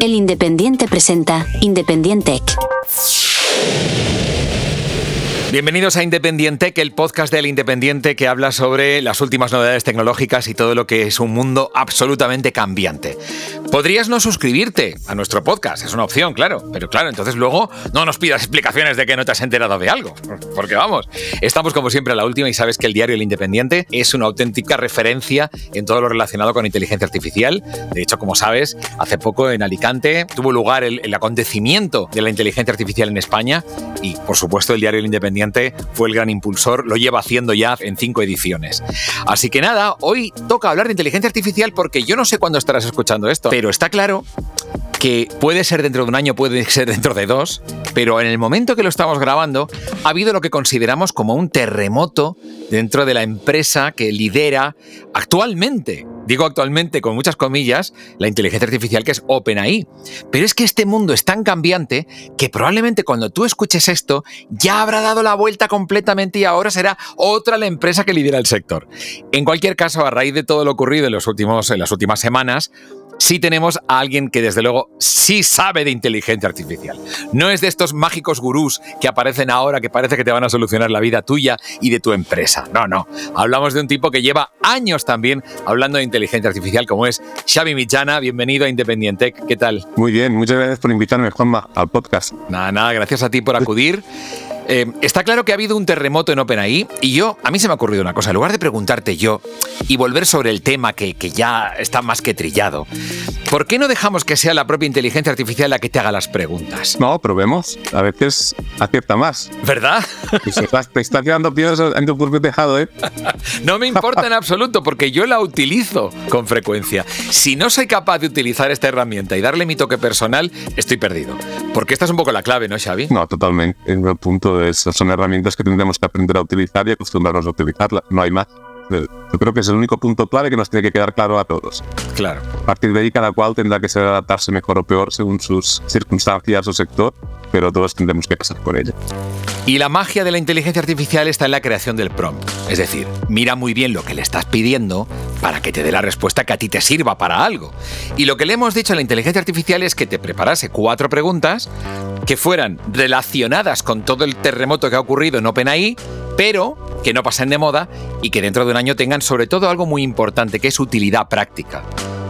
El Independiente presenta Independiente. Bienvenidos a Independiente, el podcast del Independiente que habla sobre las últimas novedades tecnológicas y todo lo que es un mundo absolutamente cambiante. Podrías no suscribirte a nuestro podcast, es una opción, claro, pero claro, entonces luego no nos pidas explicaciones de que no te has enterado de algo, porque vamos, estamos como siempre a la última y sabes que el diario El Independiente es una auténtica referencia en todo lo relacionado con inteligencia artificial. De hecho, como sabes, hace poco en Alicante tuvo lugar el, el acontecimiento de la inteligencia artificial en España y, por supuesto, el diario El Independiente fue el gran impulsor, lo lleva haciendo ya en cinco ediciones. Así que nada, hoy toca hablar de inteligencia artificial porque yo no sé cuándo estarás escuchando esto, pero está claro que puede ser dentro de un año, puede ser dentro de dos, pero en el momento que lo estamos grabando ha habido lo que consideramos como un terremoto dentro de la empresa que lidera actualmente digo actualmente con muchas comillas, la inteligencia artificial que es OpenAI. Pero es que este mundo es tan cambiante que probablemente cuando tú escuches esto ya habrá dado la vuelta completamente y ahora será otra la empresa que lidera el sector. En cualquier caso, a raíz de todo lo ocurrido en, los últimos, en las últimas semanas, sí tenemos a alguien que desde luego sí sabe de inteligencia artificial. No es de estos mágicos gurús que aparecen ahora que parece que te van a solucionar la vida tuya y de tu empresa. No, no. Hablamos de un tipo que lleva años también hablando de inteligencia artificial como es Xavi Michana. Bienvenido a Independiente. ¿Qué tal? Muy bien, muchas gracias por invitarme, Juanma, al podcast. Nada, nada, gracias a ti por acudir. Eh, está claro que ha habido un terremoto en OpenAI y yo, a mí se me ha ocurrido una cosa, en lugar de preguntarte yo y volver sobre el tema que, que ya está más que trillado, ¿por qué no dejamos que sea la propia inteligencia artificial la que te haga las preguntas? No, probemos. A veces acierta más. ¿Verdad? Te estás quedando piedras en tu propio tejado, ¿eh? no me importa en absoluto porque yo la utilizo con frecuencia. Si no soy capaz de utilizar esta herramienta y darle mi toque personal, estoy perdido. Porque esta es un poco la clave, ¿no, Xavi? No, totalmente. En el punto son herramientas que tendremos que aprender a utilizar y acostumbrarnos a utilizarlas. No hay más. Yo creo que es el único punto clave que nos tiene que quedar claro a todos. Claro. A partir de ahí, cada cual tendrá que saber adaptarse mejor o peor según sus circunstancias o sector, pero todos tendremos que pasar por ella. Y la magia de la inteligencia artificial está en la creación del prompt. Es decir, mira muy bien lo que le estás pidiendo para que te dé la respuesta que a ti te sirva para algo. Y lo que le hemos dicho a la inteligencia artificial es que te preparase cuatro preguntas que fueran relacionadas con todo el terremoto que ha ocurrido en OpenAI, pero que no pasen de moda y que dentro de un año tengan sobre todo algo muy importante, que es utilidad práctica.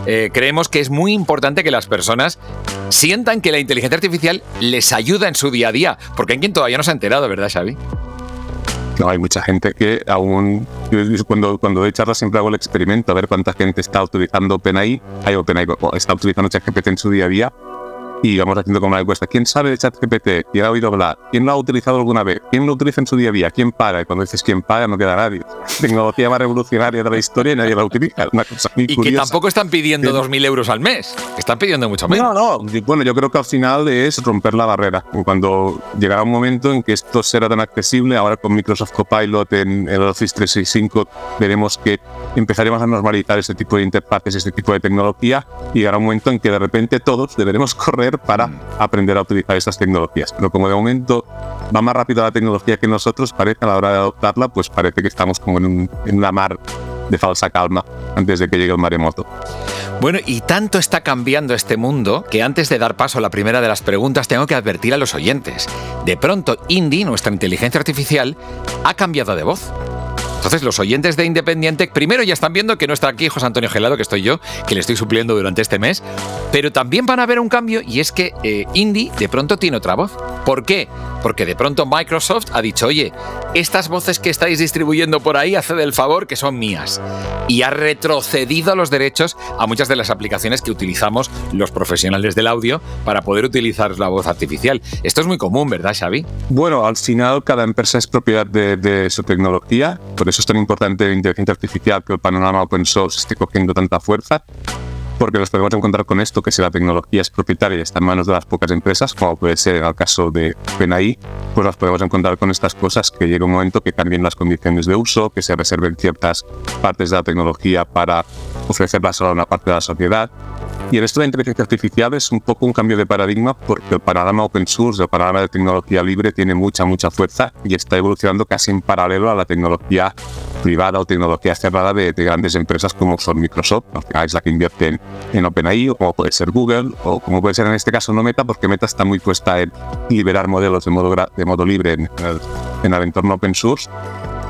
Eh, creemos que es muy importante que las personas sientan que la inteligencia artificial les ayuda en su día a día, porque hay quien todavía no se ha enterado, ¿verdad, Xavi? No, hay mucha gente que aún, cuando, cuando doy charlas siempre hago el experimento, a ver cuánta gente está utilizando OpenAI, hay OpenAI, está utilizando ChatGPT en su día a día, y vamos haciendo como una encuesta. ¿Quién sabe de ChatGPT? ¿Quién ha oído hablar? ¿Quién lo ha utilizado alguna vez? ¿Quién lo utiliza en su día a día? ¿Quién paga? Y cuando dices quién paga no queda nadie. Tecnología más revolucionaria de la historia y nadie la utiliza. Una cosa muy y que tampoco están pidiendo 2.000 euros al mes. Están pidiendo mucho menos. No, no. Bueno, yo creo que al final es romper la barrera. Cuando llegará un momento en que esto será tan accesible, ahora con Microsoft Copilot en el Office 365 veremos que empezaremos a normalizar este tipo de interfaces, este tipo de tecnología y llegará un momento en que de repente todos deberemos correr para mm. aprender a utilizar estas tecnologías. Pero como de momento va más rápido la tecnología que nosotros, parece a la hora de adoptarla, pues parece que estamos como en, una mar de falsa calma antes de que llegue el maremoto. Bueno, y tanto está cambiando este mundo que antes de dar paso a la primera de las preguntas tengo que advertir a los oyentes. De pronto, Indy, nuestra inteligencia artificial, ha cambiado de voz. Entonces, los oyentes de Independiente, primero ya están viendo que no está aquí José Antonio Gelado, que estoy yo, que le estoy supliendo durante este mes, pero también van a ver un cambio y es que eh, Indy de pronto tiene otra voz. ¿Por qué? Porque de pronto Microsoft ha dicho, oye, estas voces que estáis distribuyendo por ahí, haced el favor que son mías. Y ha retrocedido los derechos a muchas de las aplicaciones que utilizamos los profesionales del audio para poder utilizar la voz artificial. Esto es muy común, ¿verdad, Xavi? Bueno, al final cada empresa es propiedad de, de su tecnología eso es tan importante la inteligencia artificial, que el panorama open source esté cogiendo tanta fuerza, porque nos podemos encontrar con esto, que si la tecnología es propietaria y está en manos de las pocas empresas, como puede ser en el caso de OpenAI, pues nos podemos encontrar con estas cosas que llega un momento que cambien las condiciones de uso, que se reserven ciertas partes de la tecnología para ofrecerlas a una parte de la sociedad. Y en esto de inteligencia artificial es un poco un cambio de paradigma porque el panorama open source, el panorama de tecnología libre tiene mucha, mucha fuerza y está evolucionando casi en paralelo a la tecnología privada o tecnología cerrada de, grandes empresas como son Microsoft, que es la que invierte en, en, OpenAI, o como puede ser Google, o como puede ser en este caso no Meta, porque Meta está muy puesta en liberar modelos de modo, de modo libre en en el entorno open source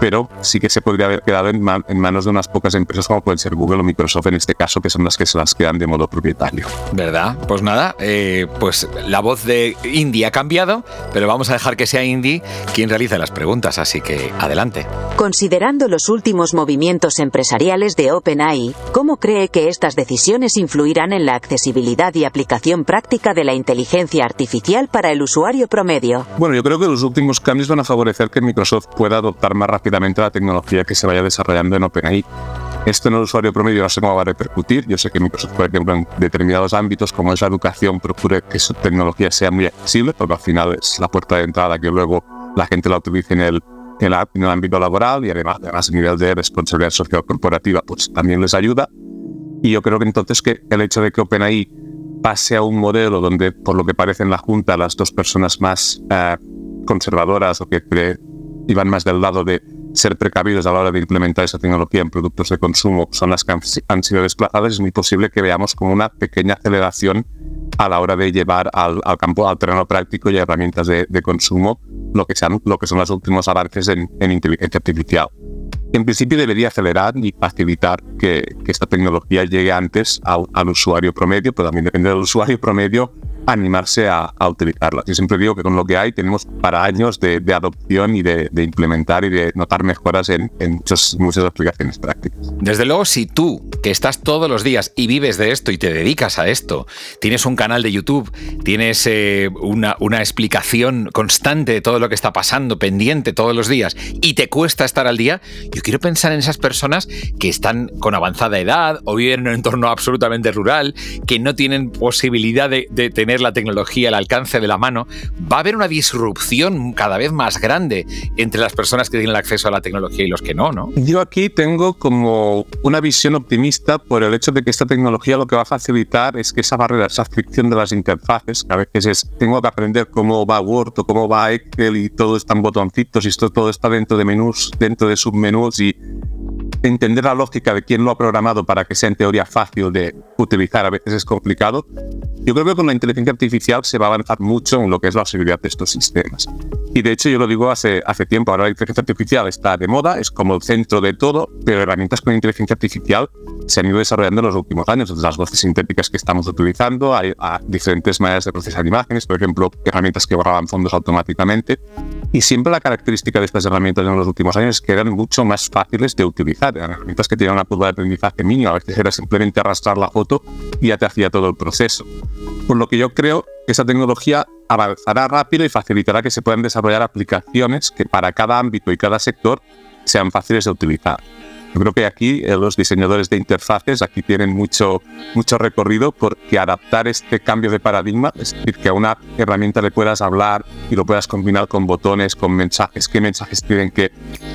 pero sí que se podría haber quedado en, manos de unas pocas empresas como pueden ser Google o Microsoft en este caso, que son las que se las quedan de modo propietario. ¿Verdad? Pues nada, eh, pues la voz de Indy ha cambiado, pero vamos a dejar que sea Indy quien realice las preguntas, así que adelante. Considerando los últimos movimientos empresariales de OpenAI, ¿cómo cree que estas decisiones influirán en la accesibilidad y aplicación práctica de la inteligencia artificial para el usuario promedio? Bueno, yo creo que los últimos cambios van a favorecer que Microsoft pueda adoptar más rápidamente la tecnología que se vaya desarrollando en OpenAI. Esto en el usuario promedio no sé cómo va a repercutir. Yo sé que Microsoft, por ejemplo, en determinados ámbitos, como es la educación, procure que su tecnología sea muy accesible, porque al final es la puerta de entrada que luego la gente la utilice en el, en, el ámbito laboral y además, además a nivel de responsabilidad social corporativa, pues también les ayuda. Y yo creo que entonces que el hecho de que OpenAI pase a un modelo donde, por lo que parece en la Junta, las dos personas más eh, conservadoras o que iban más del lado de ser precavidos a la hora de implementar esa tecnología en productos de consumo son las que han, sido desplazadas, es muy posible que veamos como una pequeña aceleración a la hora de llevar al, campo, al terreno práctico y herramientas de, consumo lo que, sean, lo que son los últimos avances en, inteligencia artificial. En principio debería acelerar y facilitar que, esta tecnología llegue antes al usuario promedio, pero también depende del usuario promedio animarse a, a, utilizarlas. Yo siempre digo que con lo que hay tenemos para años de, adopción y de, implementar y de notar mejoras en, muchas, aplicaciones prácticas. Desde luego, si tú, que estás todos los días y vives de esto y te dedicas a esto, tienes un canal de YouTube, tienes eh, una, explicación constante de todo lo que está pasando, pendiente todos los días, y te cuesta estar al día, yo quiero pensar en esas personas que están con avanzada edad o viven en un entorno absolutamente rural, que no tienen posibilidad de tener la tecnología al alcance de la mano, va a haber una disrupción cada vez más grande entre las personas que tienen acceso a la tecnología y los que no, ¿no? Yo aquí tengo como una visión optimista por el hecho de que esta tecnología lo que va a facilitar es que esa barrera, esa fricción de las interfaces, que a veces es, tengo que aprender cómo va Word o cómo va Excel y todo está en botoncitos y esto todo está dentro de menús, dentro de submenús y entender la lógica de quién lo ha programado para que sea en teoría fácil de utilizar, a veces es complicado. Yo creo que con la inteligencia artificial se va a avanzar mucho en lo que es la seguridad de estos sistemas. Y de hecho yo lo digo hace, hace tiempo, ahora la inteligencia artificial está de moda, es como el centro de todo, pero herramientas con inteligencia artificial se han ido desarrollando en los últimos años. Las voces sintéticas que estamos utilizando, hay, diferentes maneras de procesar imágenes, por ejemplo, herramientas que borraban fondos automáticamente. Y siempre la característica de estas herramientas en los últimos años es que eran mucho más fáciles de utilizar. Eran herramientas que tenían una curva de aprendizaje mínima, a veces era simplemente arrastrar la foto y ya te hacía todo el proceso. Por lo que yo creo que esa tecnología avanzará rápido y facilitará que se puedan desarrollar aplicaciones que para cada ámbito y cada sector sean fáciles de utilizar. Yo creo que aquí eh, los diseñadores de interfaces aquí tienen mucho, mucho recorrido porque adaptar este cambio de paradigma, es decir, que a una herramienta le puedas hablar y lo puedas combinar con botones, con mensajes, qué mensajes tienen que,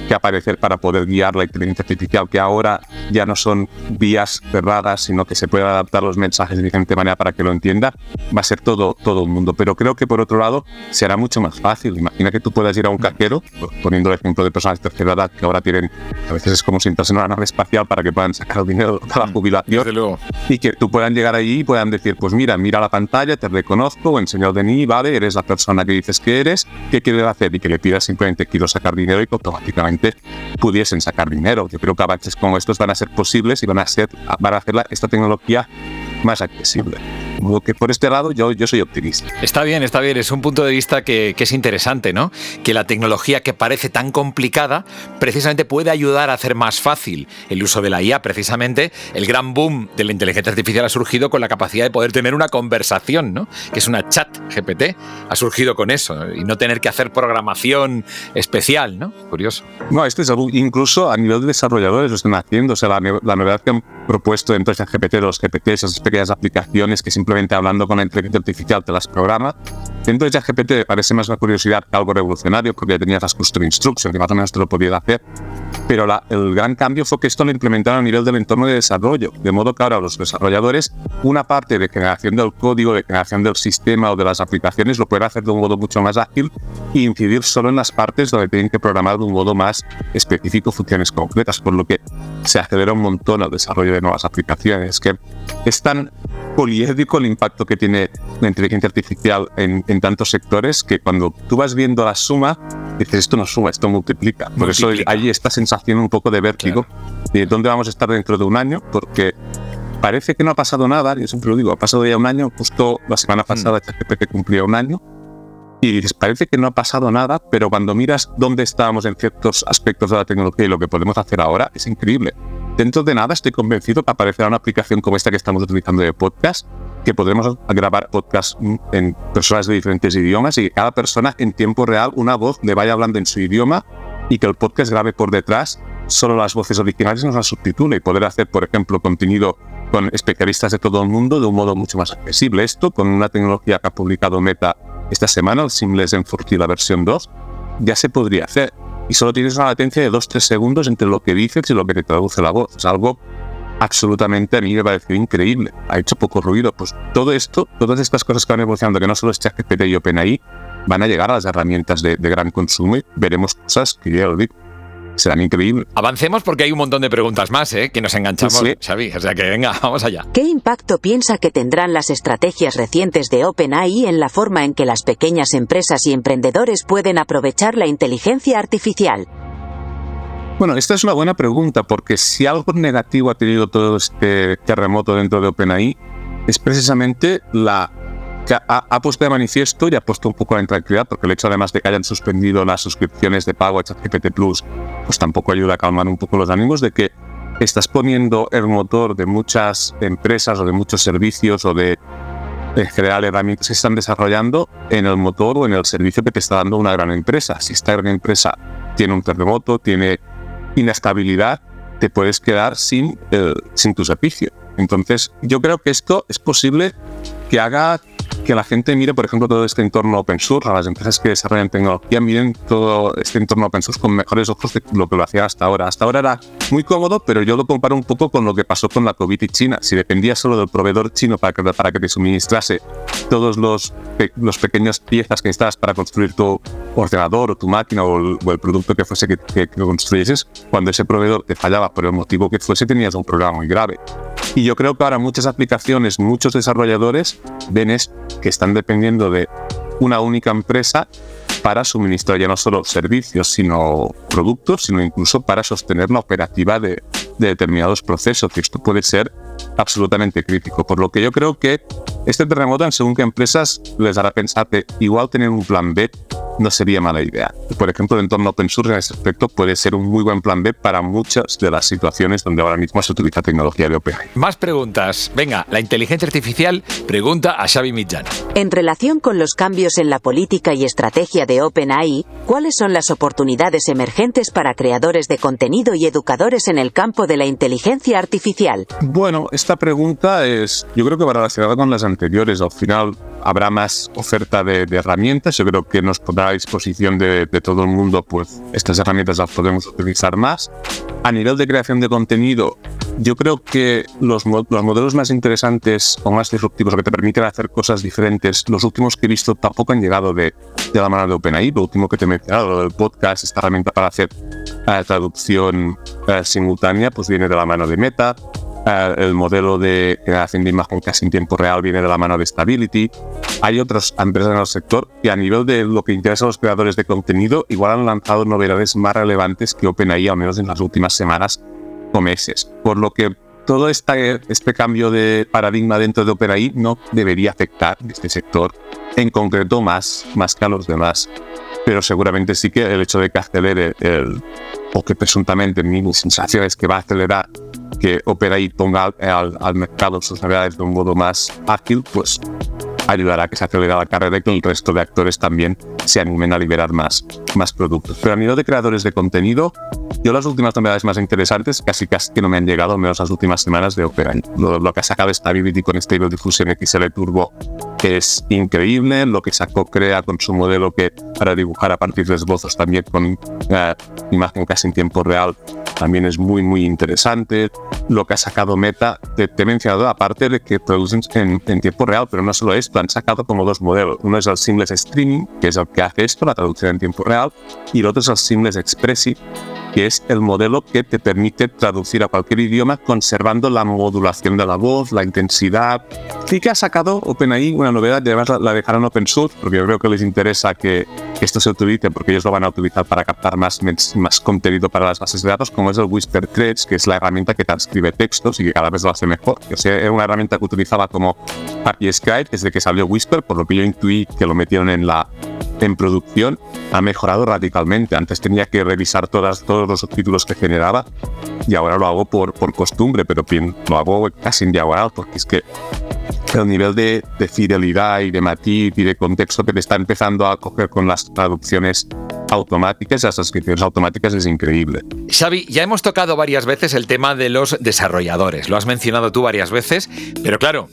que aparecer para poder guiar la inteligencia artificial, que ahora ya no son vías cerradas, sino que se pueden adaptar los mensajes de diferente manera para que lo entienda, va a ser todo, todo el mundo. Pero creo que por otro lado será mucho más fácil. Imagina que tú puedas ir a un cajero, poniendo el ejemplo de personas de tercera edad que ahora tienen, a veces es como si en una nave espacial para que puedan sacar el dinero para la mm, jubilación y que tú puedan llegar allí y puedan decir, pues mira, mira la pantalla, te reconozco, enseño de mí, vale, eres la persona que dices que eres, ¿qué quieres hacer? Y que le pidas simplemente quiero sacar dinero y que automáticamente pudiesen sacar dinero. Yo creo que avances como estos van a ser posibles y van a, ser, van a hacer esta tecnología más accesible. Que por este lado yo, yo soy optimista. Está bien, está bien. Es un punto de vista que, que, es interesante, ¿no? Que la tecnología que parece tan complicada precisamente puede ayudar a hacer más fácil el uso de la IA. Precisamente el gran boom de la inteligencia artificial ha surgido con la capacidad de poder tener una conversación, ¿no? Que es una chat GPT. Ha surgido con eso y no tener que hacer programación especial, ¿no? Curioso. No, esto es algo, incluso a nivel de desarrolladores lo están haciendo. O sea, la, la novedad que propuesto dentro de GPT, los GPT, esas pequeñas aplicaciones que simplemente hablando con la inteligencia artificial te las programa. Dentro de GPT me parece más una curiosidad que algo revolucionario, porque ya tenías las custom instructions, que más o menos te lo podías hacer. Pero la, el gran cambio fue que esto lo implementaron a nivel del entorno de desarrollo, de modo que ahora los desarrolladores, una parte de generación del código, de generación del sistema o de las aplicaciones, lo pueden hacer de un modo mucho más ágil e incidir solo en las partes donde tienen que programar de un modo más específico funciones concretas, por lo que se acelera un montón el desarrollo de nuevas aplicaciones, que es tan poliédrico el impacto que tiene la inteligencia artificial en, en, tantos sectores que cuando tú vas viendo la suma, dices, esto no suma, esto multiplica. Por eso hay esta sensación un poco de vértigo de dónde vamos a estar dentro de un año, porque parece que no ha pasado nada, yo siempre lo digo, ha pasado ya un año, justo la semana hmm. pasada ChatGPT cumplía un año, y dices, parece que no ha pasado nada, pero cuando miras dónde estábamos en ciertos aspectos de la tecnología y lo que podemos hacer ahora, es increíble. Dentro de nada estoy convencido que aparecerá una aplicación como esta que estamos utilizando de podcast, que podremos grabar podcast en personas de diferentes idiomas y cada persona en tiempo real, una voz le vaya hablando en su idioma y que el podcast grabe por detrás solo las voces originales nos las subtitule y poder hacer, por ejemplo, contenido con especialistas de todo el mundo de un modo mucho más accesible. Esto con una tecnología que ha publicado Meta esta semana, el Seamless M40, la versión 2, ya se podría hacer. Y solo tienes una latencia de 2-3 segundos entre lo que dices y lo que te traduce la voz. Es algo absolutamente a mí me parece increíble. Ha hecho poco ruido. Pues todo esto, todas estas cosas que van evolucionando, que no solo es ChatGPT y OpenAI, van a llegar a las herramientas de, de gran consumo y veremos cosas que ya lo digo serán increíbles. Avancemos porque hay un montón de preguntas más, ¿eh? Que nos enganchamos, Xavi. O sea que venga, vamos allá. ¿Qué impacto piensa que tendrán las estrategias recientes de OpenAI en la forma en que las pequeñas empresas y emprendedores pueden aprovechar la inteligencia artificial? Bueno, esta es una buena pregunta porque si algo negativo ha tenido todo este terremoto dentro de OpenAI es precisamente la que ha, puesto de manifiesto y ha puesto un poco la intranquilidad, porque el hecho además de que hayan suspendido las suscripciones de pago a ChatGPT Plus, pues tampoco ayuda a calmar un poco los ánimos de que estás poniendo el motor de muchas empresas o de muchos servicios o de en general herramientas que están desarrollando en el motor o en el servicio que te está dando una gran empresa. Si esta gran empresa tiene un terremoto, tiene inestabilidad, te puedes quedar sin, eh, sin tu servicio. Entonces, yo creo que esto es posible que haga que la gente mire, por ejemplo, todo este entorno open source, a las empresas que desarrollan tecnología miren todo este entorno open source con mejores ojos de lo que lo hacía hasta ahora. Hasta ahora era muy cómodo, pero yo lo comparo un poco con lo que pasó con la COVID y China. Si dependía solo del proveedor chino para que, para que te suministrase todos los, los pequeñas piezas que necesitas para construir tu ordenador o tu máquina o el, producto que fuese que, que, que construyeses, cuando ese proveedor te fallaba por el motivo que fuese, tenías un problema muy grave. Y yo creo que ahora muchas aplicaciones, muchos desarrolladores ven que están dependiendo de una única empresa para suministrar ya no solo servicios, sino productos, sino incluso para sostener la operativa de, de determinados procesos. Y esto puede ser absolutamente crítico. Por lo que yo creo que este terremoto, en según qué empresas, les hará pensar que igual tener un plan B no sería mala idea. Por ejemplo, el entorno open source en ese aspecto puede ser un muy buen plan B para muchas de las situaciones donde ahora mismo se utiliza tecnología de OpenAI. Más preguntas. Venga, la inteligencia artificial pregunta a Xavi Mitjana. En relación con los cambios en la política y estrategia de OpenAI, ¿cuáles son las oportunidades emergentes para creadores de contenido y educadores en el campo de la inteligencia artificial? Bueno, esta pregunta es, yo creo que va relacionada con las anteriores. Al final habrá más oferta de, de herramientas. Yo creo que nos podrá a disposición de, todo el mundo, pues estas herramientas las podemos utilizar más. A nivel de creación de contenido, yo creo que los, los modelos más interesantes o más disruptivos que te permiten hacer cosas diferentes, los últimos que he visto tampoco han llegado de, de la mano de OpenAI. Lo último que te he mencionado, lo del podcast, esta herramienta para hacer uh, traducción uh, simultánea, pues viene de la mano de Meta. Eh, el modelo de generación de imagen casi en tiempo real viene de la mano de Stability. Hay otras empresas en el sector que a nivel de lo que interesa a los creadores de contenido, igual han lanzado novedades más relevantes que OpenAI, al menos en las últimas semanas o meses. Por lo que todo este, este cambio de paradigma dentro de OpenAI no debería afectar a este sector en concreto más, más que a los demás. Pero seguramente sí que el hecho de que acelere el, o que presuntamente mi sensación es que va a acelerar que opera y ponga al, al, mercado sus novedades de un modo más ágil, pues ayudará a que se acelere la carrera y que el resto de actores también se animen a liberar más, más productos. Pero a nivel de creadores de contenido, yo las últimas novedades más interesantes casi casi que no me han llegado, al menos las últimas semanas de Opera. Lo, lo que ha sacado Stability con Stable Diffusion XL Turbo, que es increíble, lo que sacó Crea con su modelo que para dibujar a partir de esbozos también con eh, imagen casi en tiempo real, también es muy muy interesante. Lo que ha sacado Meta, te, he mencionado aparte de que producen en, en, tiempo real, pero no solo esto, han sacado como dos modelos. Uno es el Seamless Streaming, que es el que hace esto, la traducción en tiempo real, y el otro es el Seamless Expressive, que es el modelo que te permite traducir a cualquier idioma conservando la modulación de la voz, la intensidad. Sí que ha sacado OpenAI una novedad y además la dejarán open source porque yo creo que les interesa que esto se utilice porque ellos lo van a utilizar para captar más, más contenido para las bases de datos, como es el Whisper Threads, que es la herramienta que transcribe textos y que cada vez lo hace mejor. O sea, era una herramienta que utilizaba como API Scribe desde que salió Whisper, por lo que yo intuí que lo metieron en la en producción ha mejorado radicalmente. Antes tenía que revisar todas, todos los subtítulos que generaba y ahora lo hago por, por costumbre, pero bien, lo hago casi en diagonal porque es que el nivel de, de, fidelidad y de matiz y de contexto que te está empezando a coger con las traducciones automáticas, las transcripciones automáticas es increíble. Xavi, ya hemos tocado varias veces el tema de los desarrolladores, lo has mencionado tú varias veces, pero claro,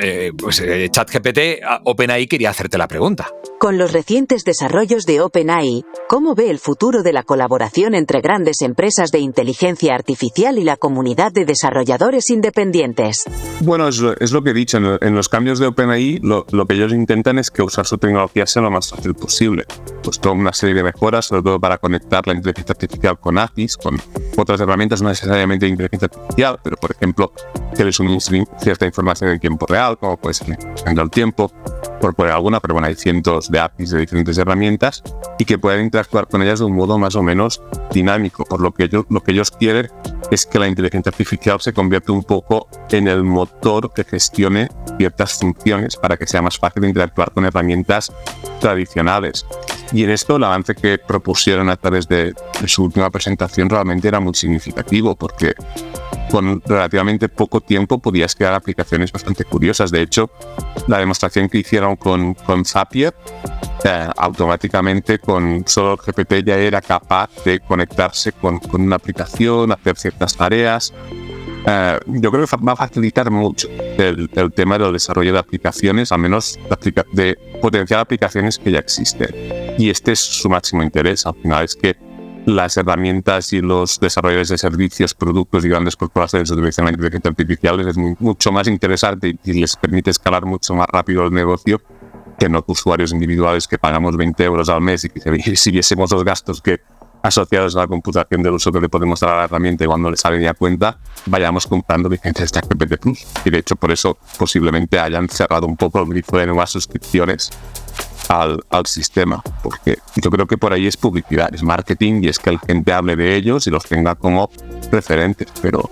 eh, pues eh, ChatGPT, OpenAI quería hacerte la pregunta. Con los recientes desarrollos de OpenAI, ¿cómo ve el futuro de la colaboración entre grandes empresas de inteligencia artificial y la comunidad de desarrolladores independientes? Bueno, es, lo que he dicho. En, los cambios de OpenAI, lo, que ellos intentan es que usar su tecnología sea lo más fácil posible. Pues toda una serie de mejoras, sobre todo para conectar la inteligencia artificial con APIs, con otras herramientas, no necesariamente de inteligencia artificial, pero por ejemplo, que les suministren cierta información en tiempo real, como puede ser el tiempo, por poner alguna, pero bueno, hay cientos de APIs de diferentes herramientas y que puedan interactuar con ellas de un modo más o menos dinámico. Por lo que ellos, lo que ellos quieren es que la inteligencia artificial se convierta un poco en el motor que gestione ciertas funciones para que sea más fácil interactuar con herramientas tradicionales. Y en esto el avance que propusieron a través de, su última presentación realmente era muy significativo porque con relativamente poco tiempo podías crear aplicaciones bastante curiosas. De hecho, la demostración que hicieron con, con Zapier, eh, automáticamente con solo el GPT ya era capaz de conectarse con, con una aplicación, hacer ciertas tareas. Eh, yo creo que va a facilitar mucho el, el, tema del desarrollo de aplicaciones, al menos de, de potenciar aplicaciones que ya existen. Y este es su máximo interés. Al final es que las herramientas y los desarrolladores de servicios, productos y grandes corporaciones utilizan la inteligencia artificial es mucho más interesante y les permite escalar mucho más rápido el negocio que no usuarios individuales que pagamos 20 euros al mes y que si viésemos los gastos que asociados a la computación del uso que le podemos dar a la herramienta y cuando le sale a cuenta, vayamos comprando licencias de GPT Plus. Y de hecho, por eso posiblemente hayan cerrado un poco el grifo de nuevas suscripciones al, al, sistema, porque yo creo que por ahí es publicidad, es marketing y es que la gente hable de ellos y los tenga como referentes, pero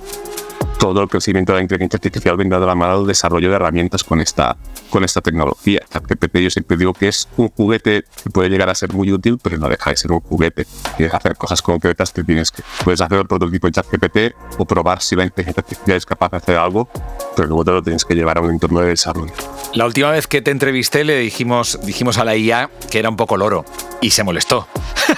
todo el crecimiento de la inteligencia artificial vendrá de la mano del desarrollo de herramientas con esta, con esta tecnología. ChatGPT yo siempre digo que es un juguete que puede llegar a ser muy útil, pero no deja de ser un juguete. Tienes que hacer cosas concretas que tienes que... Puedes hacer el prototipo en ChatGPT o probar si la inteligencia artificial es capaz de hacer algo, pero luego te lo tienes que llevar a un entorno de desarrollo. La última vez que te entrevisté le dijimos, dijimos a la IA que era un poco loro y se molestó.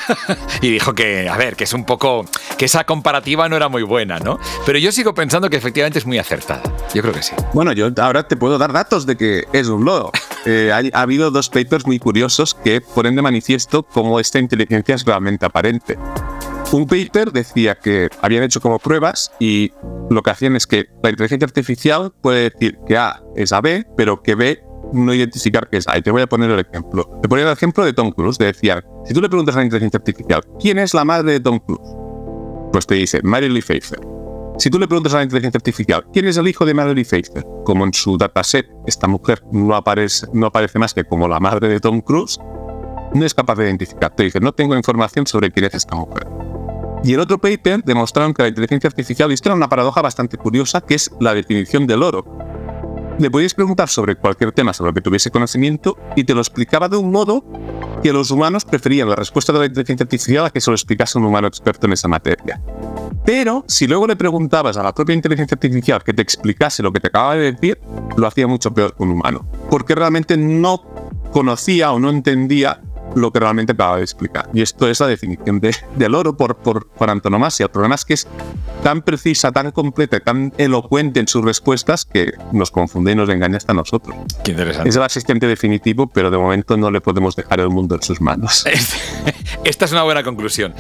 y dijo que, a ver, que es un poco... que esa comparativa no era muy buena, ¿no? Pero yo sigo pensando que efectivamente es muy acertada. Yo creo que sí. Bueno, yo ahora te puedo dar datos de que es un loro. Eh, ha, ha, habido dos papers muy curiosos que ponen de manifiesto cómo esta inteligencia es realmente aparente. Un paper decía que habían hecho como pruebas y lo que hacían es que la inteligencia artificial puede decir que A es a B, pero que B no identificar qué es A. Y te voy a poner el ejemplo. Te ponía el ejemplo de Tom Cruise. Te decía, si tú le preguntas a la inteligencia artificial, ¿quién es la madre de Tom Cruise? Pues te dice, Mary Lee Pfeiffer. Si tú le preguntas a la inteligencia artificial, ¿quién es el hijo de Mary Pfeiffer? Como en su dataset esta mujer no aparece, no aparece más que como la madre de Tom Cruise, no es capaz de identificar. Te dice, no tengo información sobre quién es esta mujer. Y en otro paper demostraron que la inteligencia artificial, y esto era una paradoja bastante curiosa, que es la definición del oro. Le podías preguntar sobre cualquier tema sobre el que tuviese conocimiento y te lo explicaba de un modo que los humanos preferían la respuesta de la inteligencia artificial a que se lo explicase un humano experto en esa materia. Pero si luego le preguntabas a la propia inteligencia artificial que te explicase lo que te acaba de decir, lo hacía mucho peor que un humano, porque realmente no conocía o no entendía lo que realmente acaba de explicar. Y esto es la definición de, del oro por, por, por antonomasia. El problema es que es tan precisa, tan completa, tan elocuente en sus respuestas que nos confunde y nos engaña hasta nosotros. Qué interesante. Es el asistente definitivo, pero de momento no le podemos dejar el mundo en sus manos. Esta es una buena conclusión.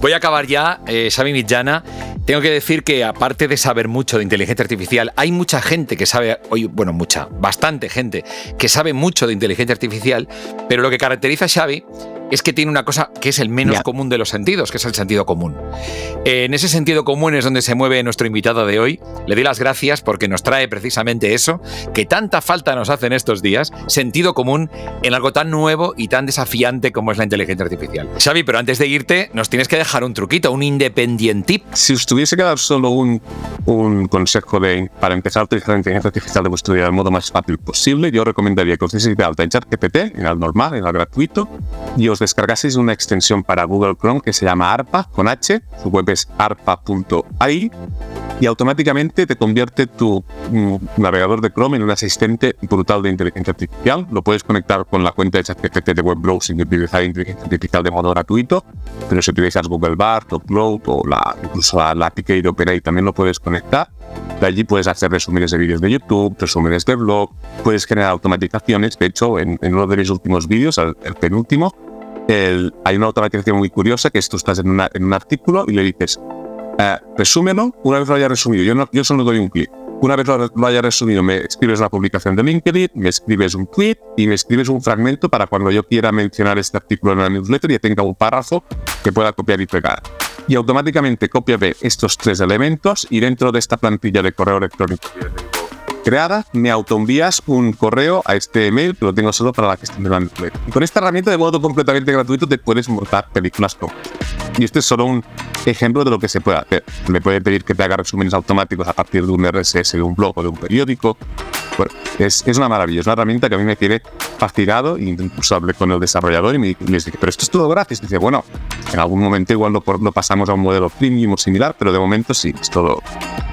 Voy a acabar ya, eh, Xavi Mitjana. Tengo que decir que aparte de saber mucho de inteligencia artificial, hay mucha gente que sabe, hoy, bueno, mucha, bastante gente que sabe mucho de inteligencia artificial, pero lo que caracteriza a Xavi week. Es que tiene una cosa que es el menos común de los sentidos, que es el sentido común. En ese sentido común es donde se mueve nuestro invitado de hoy. Le doy las gracias porque nos trae precisamente eso, que tanta falta nos hace en estos días, sentido común en algo tan nuevo y tan desafiante como es la inteligencia artificial. Xavi, pero antes de irte, nos tienes que dejar un truquito, un independiente tip. Si os tuviese que dar solo un, un consejo de, para empezar a utilizar la inteligencia artificial de vuestro día del modo más fácil posible, yo recomendaría que os deis de alta en ChatGPT, en el normal, en el gratuito, y os descargaseis una extensión para Google Chrome que se llama ARPA con H, su web es arpa.ai y automáticamente te convierte tu mm, navegador de Chrome en un asistente brutal de inteligencia artificial. Lo puedes conectar con la cuenta de ChatGPT de web browsing y utilizar inteligencia artificial de modo gratuito, pero si utilizas Google Bart o Cloud o la, incluso la, la API de OpenAI también lo puedes conectar. De allí puedes hacer resúmenes de vídeos de YouTube, resúmenes de blog, puedes generar automatizaciones. De hecho, en, en uno de mis últimos vídeos, el, el penúltimo, el- hay una automatización muy curiosa que es tú estás en, una- en un artículo y le dices, eh, resúmelo, una vez lo haya resumido, yo, no, yo solo doy un clic. Una vez lo, lo haya resumido, me escribes la publicación de LinkedIn, me escribes un tweet y me escribes un fragmento para cuando yo quiera mencionar este artículo en la newsletter y tenga un párrafo que pueda copiar y pegar. Y automáticamente copia estos tres elementos y dentro de esta plantilla de correo electrónico creada, me autoenvías un correo a este email que lo tengo solo para la gestión de la. Y con esta herramienta de modo completamente gratuito te puedes montar películas como y este es solo un ejemplo de lo que se puede hacer. Le puede pedir que te haga resúmenes automáticos a partir de un RSS de un blog o de un periódico. Es, es una maravilla, es una herramienta que a mí me tiene fascinado y incluso hablé con el desarrollador y me, y les dije, pero esto es todo gratis. Dice, bueno, en algún momento igual lo, lo pasamos a un modelo premium o similar, pero de momento sí, es todo,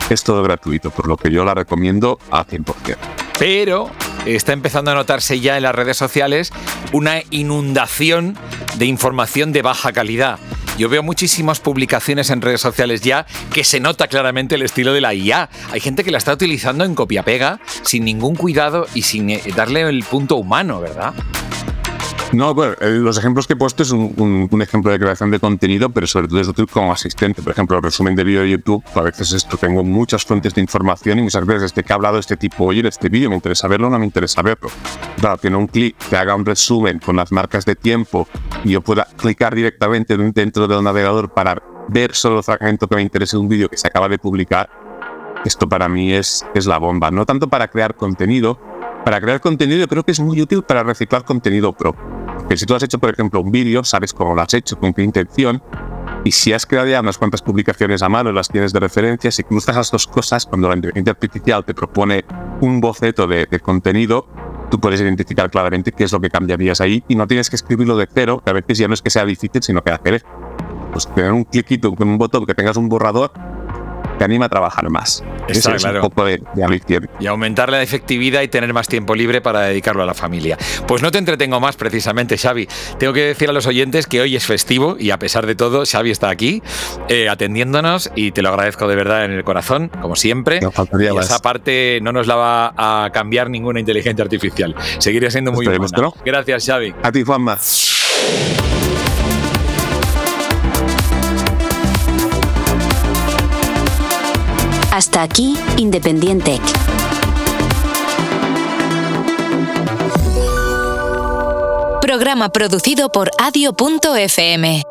es todo gratuito, por lo que yo la recomiendo al 100%. Pero está empezando a notarse ya en las redes sociales una inundación de información de baja calidad. Yo veo muchísimas publicaciones en redes sociales ya que se nota claramente el estilo de la IA. Hay gente que la está utilizando en copia-pega sin ningún cuidado y sin eh, darle el punto humano, ¿verdad? No, bueno, eh, los ejemplos que he puesto es un, ejemplo de creación de contenido, pero sobre todo es útil como asistente. Por ejemplo, el resumen de vídeo de YouTube, a veces esto tengo muchas fuentes de información y muchas veces desde que ha hablado este tipo, oye, este vídeo me interesa verlo o no me interesa verlo. Claro, que en un clic te haga un resumen con las marcas de tiempo y yo pueda clicar directamente dentro del navegador para ver solo el fragmento que me interese de un vídeo que se acaba de publicar, esto para mí es, es la bomba. No tanto para crear contenido, para crear contenido creo que es muy útil para reciclar contenido propio. Porque si tú has hecho, por ejemplo, un vídeo, sabes cómo lo has hecho, con qué intención, y si has creado ya unas cuantas publicaciones a mano, las tienes de referencia, si cruzas las dos cosas, cuando la inteligencia artificial te propone un boceto de, de contenido, tú puedes identificar claramente qué es lo que cambiarías ahí y no tienes que escribirlo de cero, que a veces ya no es que sea difícil, sino que hacer pues tener un cliquito con un botón que tengas un borrador te anima a trabajar más. Está es claro. un poco de, de y aumentar la efectividad y tener más tiempo libre para dedicarlo a la familia. Pues no te entretengo más precisamente, Xavi. Tengo que decir a los oyentes que hoy es festivo y a pesar de todo, Xavi está aquí eh, atendiéndonos y te lo agradezco de verdad en el corazón, como siempre. No faltaría Y más. esa parte no nos la va a cambiar ninguna inteligencia artificial. Seguiré siendo muy humana. Gracias, Xavi. A ti, Juanma. Hasta aquí, Independiente. Programa producido por adio.fm.